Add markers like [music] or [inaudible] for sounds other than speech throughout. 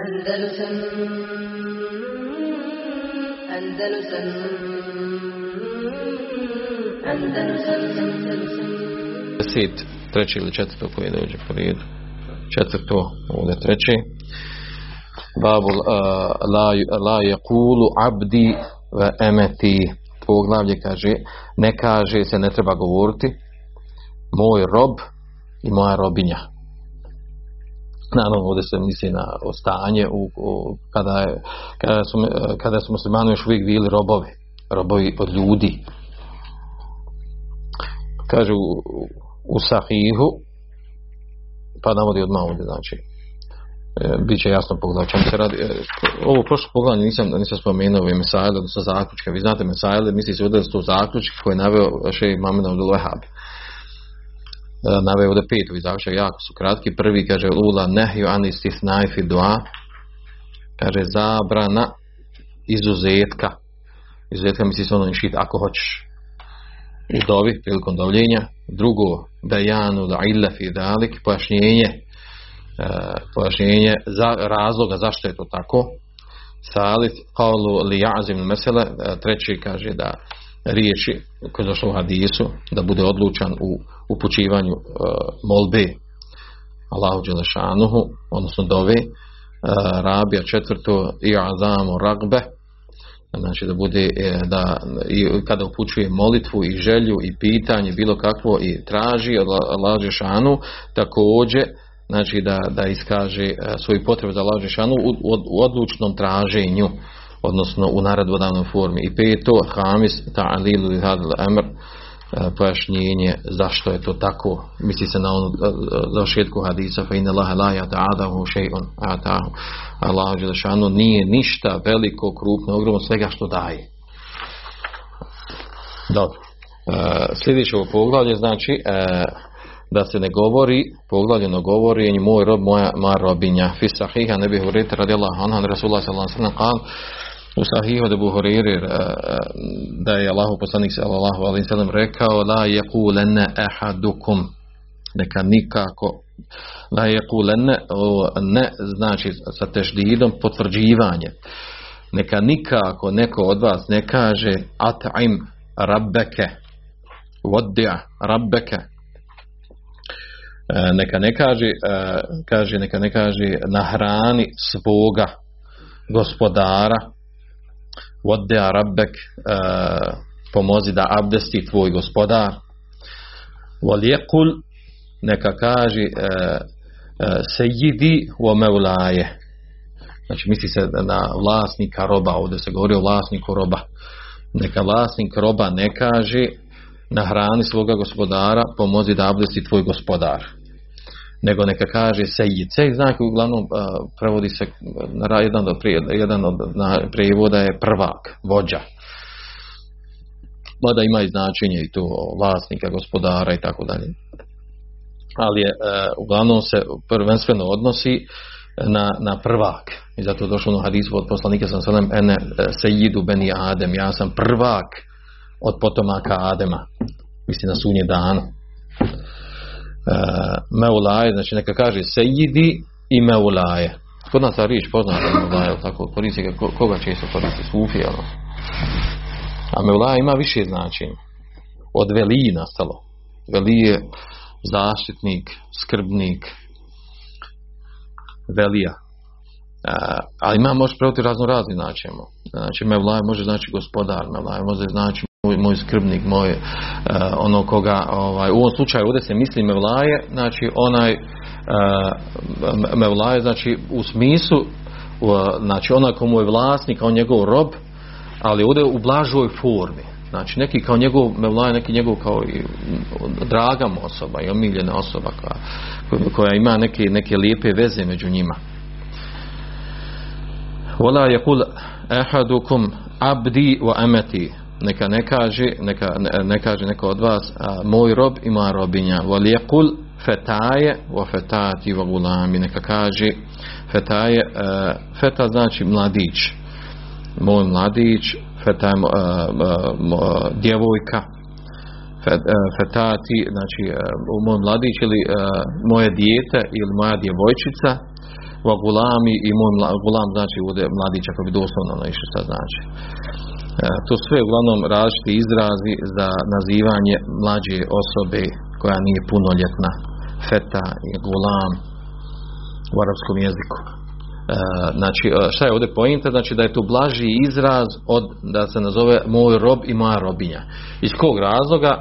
Andalusam Andalusam Andalusam deset, treće ili četvrto koje dođe po redu. Četvrto, ovdje treće. Babu la, la yaqulu abdi ve emeti poglavlje kaže ne kaže se ne treba govoriti moj rob i moja robinja naravno ovdje se misli na ostanje u, u, kada, je, kada, su, kada su muslimani još uvijek bili robovi robovi od ljudi kaže u, sahihu pa navodi odmah ovdje znači e, bit će jasno pogledati čemu se radi. E, ovo prošlo pogledanje nisam, nisam spomenuo ove mesajle, odnosno zaključke. Vi znate mesajle, misli se ovdje su zaključke koje je naveo še Mamed Abdul Wahab. E, naveo ovdje pet ovih zaključka, jako su kratki. Prvi kaže Ula nehju anistis najfi dua kaže zabrana izuzetka. Izuzetka misli se ono išit ako hoćeš u dovi prilikom dovljenja. Drugo, bejanu da illa fi dalik, pojašnjenje e, pojašnjenje za razloga zašto je to tako. Salit, qalu li ja'zim mesele, e, treći kaže da riječi koji došlo u hadisu, da bude odlučan u upućivanju e, molbe Allahu Đelešanuhu, odnosno dove, e, rabija četvrto i azamu ragbe, znači da bude e, da i kada upućuje molitvu i želju i pitanje bilo kakvo i traži od Allaha također znači da, da iskaže svoju potrebu za Allaha šanu u, u odlučnom traženju odnosno u naredbodavnoj formi i peto hamis ta'alilu li hadil amr pojašnjenje zašto je to tako misli se na onu završetku hadisa fa inna Allaha la yata'adahu shay'un atahu Allah Đelešanu nije ništa veliko, krupno, ogromno svega što daje. Dobro. E, sljedeće ovo poglavlje znači e, da se ne govori, poglavljeno govori moj rob, moja, moja robinja. Fi sahiha ne bih urete radijallahu anhu, Rasulullah sallallahu alaihi sallam u sahihu da buhuriri da je Allahu poslanik sallallahu alaihi sallam rekao la yakulenne ahadukum. Neka nikako la yakulenne ne znači sa teždidom potvrđivanje. Neka nikako neko od vas ne kaže at'im rabbeke vodja rabbeke. Neka ne kaže kaže neka ne kaže nahrani svoga gospodara vodja rabbek pomozi da abdesti tvoj gospodar. volijekul neka kaže sejidi u meulaje znači misli se na vlasnika roba ovdje se govori o vlasniku roba. Neka vlasnik roba ne kaže na hrani svoga gospodara pomozi da abdesti tvoj gospodar nego neka kaže sejid sejid znak uglavnom prevodi se jedan od, jedan od prevoda je prvak vođa mada ima i značenje i to vlasnika gospodara i tako dalje ali je, uglavnom se prvenstveno odnosi na, na prvak. I zato je došlo na hadisu od poslanika sam sallam ene sejidu beni Adem. Ja sam prvak od potomaka Adema. Mislim na sunje danu. E, meulaje, znači neka kaže sejidi i meulaje. Kod nas ta riječ poznata meulaje, tako koristi ga, koga često koristi? Sufi, ono. A meulaje ima više značenja. Od veliji nastalo. Velije zaštitnik, skrbnik, velija. A, ali ima može prevoti razno razni način. Znači, mevlaj može znači gospodar, mevlaj može znači moj, moj skrbnik, moj a, ono koga, ovaj, u ovom slučaju ovdje se misli mevlaje, znači onaj mevlaje, znači u smislu, u, znači onaj komu je vlasnik, on njegov rob, ali ovdje u blažoj formi. Znači neki kao njegov mevlaj, neki njegov kao i draga osoba i omiljena osoba koja, koja ima neke, neke lijepe veze među njima. Vola je kul ehadukum abdi wa ameti. Neka ne kaže, neka, ne, ne kaže neko od vas, a, moj rob i moja robinja. Vola je kul fetaje wa fetati wa gulami. Neka kaže fetaje, a, feta znači mladić. Moj mladić, feta je djevojka fetati znači moj mladić ili moje dijete ili moja djevojčica wa gulami i moj mla, gulam znači ovdje mladić ako bi doslovno išlo šta znači. E, to sve uglavnom različiti izrazi za nazivanje mlađe osobe koja nije punoljetna, feta i gulam u arapskom jeziku. E, znači, e, šta je ovdje pojenta? Znači da je to blaži izraz od da se nazove moj rob i moja robinja. Iz kog razloga?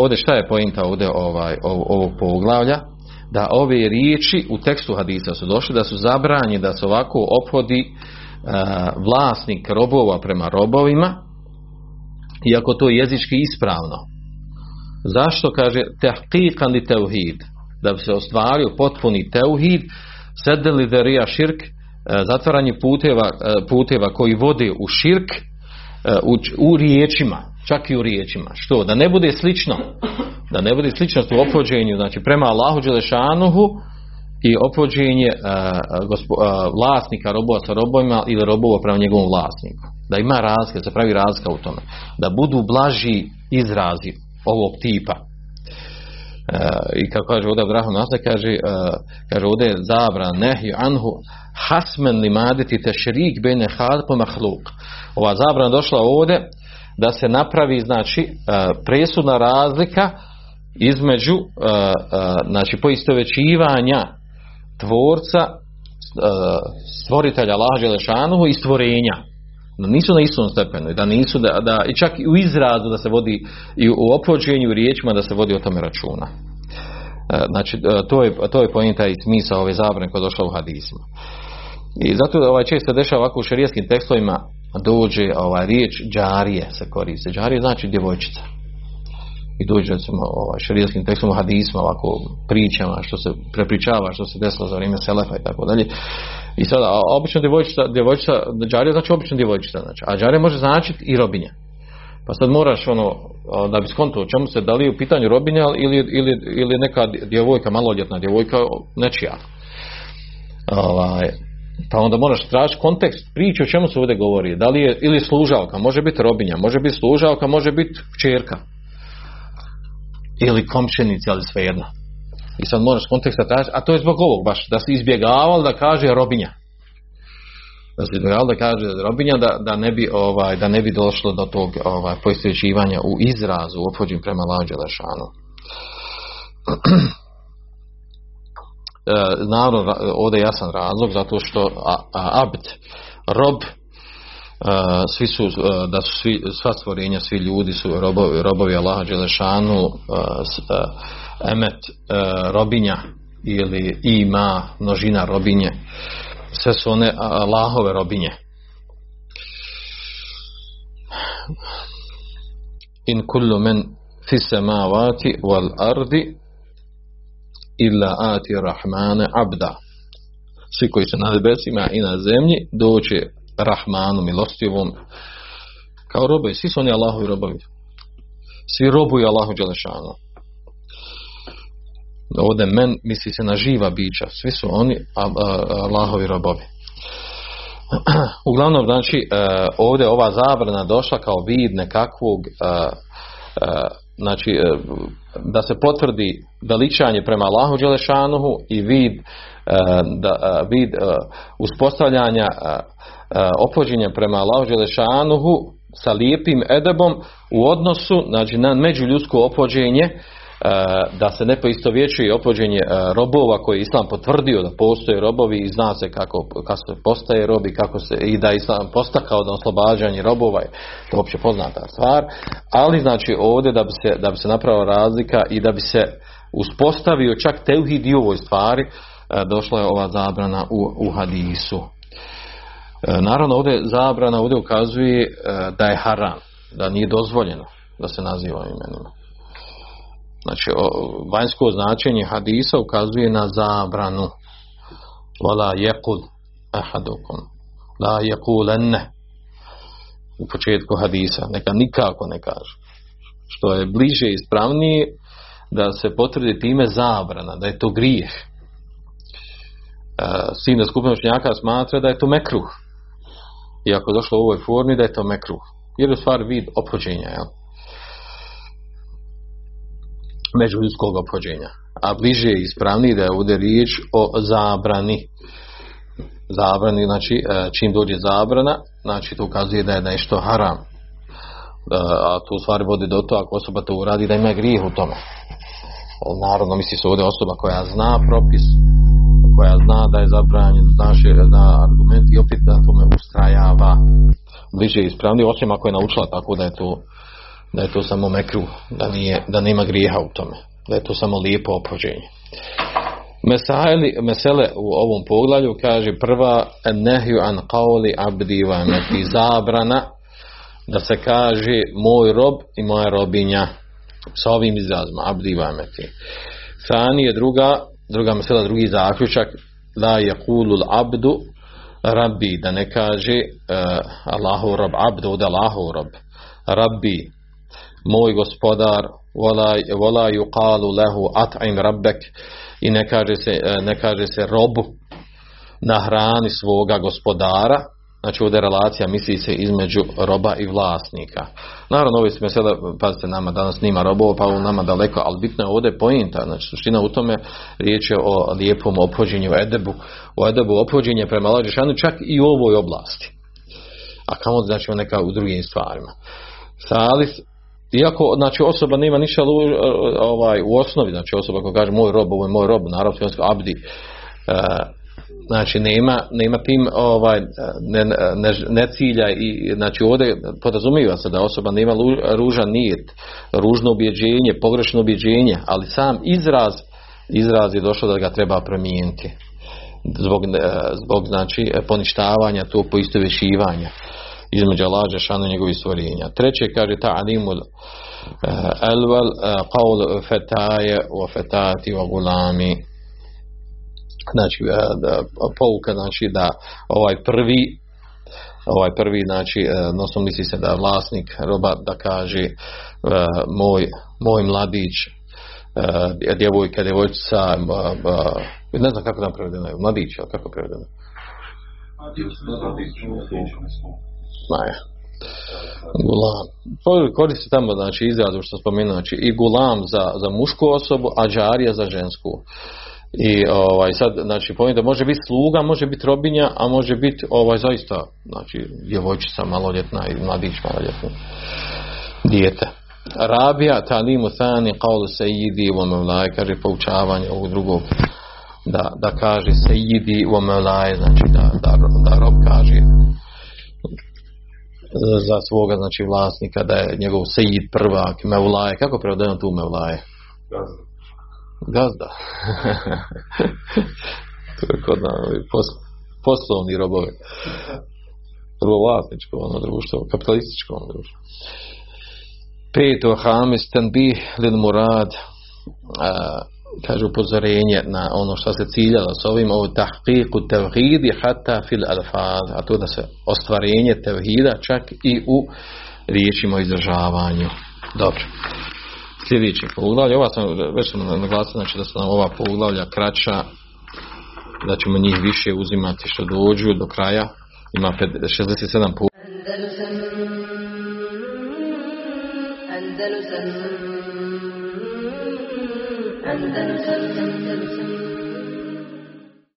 Ovdje šta je pojenta ovdje ovaj, ovog poglavlja? Da ove riječi u tekstu hadisa su došli da su zabranjeni da se ovako ophodi vlasnik robova prema robovima iako to je jezički ispravno. Zašto kaže tehqiqan li teuhid? Da bi se ostvario potpuni teuhid, sedeli derija širk, zatvaranje puteva, puteva koji vode u širk u, u riječima, čak i u riječima. Što? Da ne bude slično, da ne bude sličnost u opođenju, znači prema Allahu Đelešanuhu i opođenje vlasnika robova sa robovima ili robova prema njegovom vlasniku. Da ima razlika, se pravi razlika u tome. Da budu blaži izrazi ovog tipa. I kako kaže ovdje Abraham Nasa, kaže, kaže ovdje je zabran nehi anhu hasmen li maditi tešrik bene halpo mahluk. Ova zabrana došla ovdje da se napravi znači presudna razlika između znači poistovećivanja tvorca stvoritelja Allaha Đelešanuhu i stvorenja. Da nisu na istom stepenu da nisu da, da, i čak i u izrazu da se vodi i u opođenju riječima da se vodi o tome računa. Znači to je, to je pojenta i smisao ove zabrane koja je došla u hadismu. I zato ovaj često dešava ovako u šarijskim tekstovima dođe ovaj riječ džarije se koriste. Džarije znači djevojčica i dođe recimo ovaj, šarijskim tekstom hadisma, ovako pričama, što se prepričava, što se desilo za vrijeme Selefa i tako dalje. I sada, obično djevojčica, djevojčica, džarija znači obično djevojčica, znači, a džarija može značiti i robinja. Pa sad moraš ono, da bi o čemu se, da li je u pitanju robinja ili, ili, ili neka djevojka, maloljetna djevojka, nečija. Ovaj, pa onda moraš tražiti kontekst priče o čemu se ovdje govori. Da li je, ili služalka, može biti robinja, može biti služalka, može biti čerka ili komšenici, ali svejedno. I sad moraš konteksta tražiti, a to je zbog ovog baš, da se izbjegavalo da kaže robinja. Da se izbjegavalo da kaže robinja, da, da, ne bi, ovaj, da ne bi došlo do tog ovaj, poistovećivanja u izrazu, opođim prema lađe lešanu. [clears throat] e, naravno, ovdje je jasan razlog, zato što abd, rob, svi su, da su svi, sva stvorenja, svi ljudi su robovi, robovi Allaha Đelešanu, emet robinja ili ima množina robinje, sve su one Allahove robinje. In kullu men fi samavati wal ardi illa ati rahmane abda. Svi koji su na nebesima i na zemlji doće Rahmanu, milostivom, kao robovi, svi su oni Allahovi robovi. Svi robuju Allahu Đelešanu. Ovdje men misli se na živa bića, svi su oni Allahovi robovi. [clears throat] Uglavnom, znači, e, ovdje ova zabrana došla kao vid nekakvog e, e, znači da se potvrdi veličanje prema Allahu Đelešanuhu i vid, da, vid uspostavljanja opođenja prema Allahu Đelešanuhu sa lijepim edebom u odnosu znači, na međuljudsko opođenje da se ne poistovjećuje opođenje robova koje je Islam potvrdio da postoje robovi i zna se kako, kako se postaje robi kako se, i da je Islam postakao da oslobađanje robova je to uopće poznata stvar ali znači ovdje da bi se, da bi se napravila razlika i da bi se uspostavio čak teuhid i ovoj stvari došla je ova zabrana u, u hadisu E, naravno ovdje zabrana ovdje ukazuje e, da je haram, da nije dozvoljeno da se naziva imenima. Znači vanjsko značenje hadisa ukazuje na zabranu. Vala jekul ahadukum. La jekulenne. U početku hadisa. Neka nikako ne kaže. Što je bliže i ispravnije da se potvrdi time zabrana, da je to grijeh. E, Sina skupina učenjaka smatra da je to mekruh i ako je došlo u ovoj formi da je to mekruh. Jer je stvar vid ophođenja. Jel? Međuljudskog ophođenja. A bliže je ispravniji da je ovdje riječ o zabrani. zabrani, znači e, čim dođe zabrana, znači to ukazuje da je nešto haram. E, a to u stvari vodi do toga ako osoba to uradi da ima grijeh u tome. Naravno misli se ovdje osoba koja zna propis, koja zna da je zabranjen, zna, zna argument i opet da tome ustrajava bliže ispravnije, osim ako je naučila tako da je to da je to samo mekru, da, nije, da nema grijeha u tome, da je to samo lijepo opođenje. Mesele u ovom poglavlju kaže prva nehju an qawli abdi wa zabrana da se kaže moj rob i moja robinja sa ovim izrazima abdi wa. Sani je druga, druga mesela, drugi zaključak la yaqulu abdu rabbi da ne kaže uh, Allahu rob abdu da Allahu rob. Rabbi moj gospodar vola yuqalu lehu at'im rabbek i ne kaže se, e, ne kaže se robu na hrani svoga gospodara znači ovdje relacija misli se između roba i vlasnika. Naravno ovo smo sada, pazite nama danas nima robova pa ovo nama daleko ali bitno je ovdje pojinta znači suština u tome riječ je o lijepom ophođenju edebu. O edebu ophođenja prema lađešanu čak i u ovoj oblasti. A kamo znači neka u drugim stvarima. Salis, iako znači osoba nema ništa ovaj u osnovi znači osoba koja kaže moj rob ovo je moj rob naravno abdi e, znači nema, nema tim ovaj ne, ne, ne, cilja i znači ovdje podrazumijeva se da osoba nema ružan nijet ružno objeđenje pogrešno objeđenje ali sam izraz izraz je došlo da ga treba promijeniti zbog, zbog znači poništavanja tog poistovješivanja između lađa šanu njegovih stvorenja. Treće kaže ta alimul elvel qaul fetaje o fetati o gulami znači pouka znači da ovaj prvi ovaj prvi znači nosno misli se da vlasnik roba da kaže moj, moj mladić djevojka, djevojčica ne znam kako nam prevedeno je mladić, ali kako prevedeno Maja. Gulam. Koristi tamo znači izrazu što spomenuo, znači i gulam za, za mušku osobu, a džarija za žensku. I ovaj sad znači da može biti sluga, može biti robinja, a može biti ovaj zaista znači djevojčica maloljetna i mladić maloljetni. Dijete. Rabija talimu thani qawlu sayyidi wa mevlaj kaže poučavanje ovog drugog da, da kaže sayyidi wa mevlaj znači da, da, da rob kaže za svoga znači vlasnika da je njegov sejid prvak mevlaje kako prevodajemo tu mevlaje gazda. [laughs] To je kod na posl, poslovni robovi. Prvo vlasničko ono društvo kapitalističko ono društvo. Peto hamis tanbih lil murad. A, kaže upozorenje na ono što se ciljalo s ovim ovo tahqiqu tevhidi hatta fil alfaz a to da se ostvarenje tevhida čak i u riječima izražavanju dobro sljedeći poglavlje. Ova sam već sam naglasio znači da su nam ova poglavlja kraća da ćemo njih više uzimati što dođu do kraja. Ima 67 poglavlja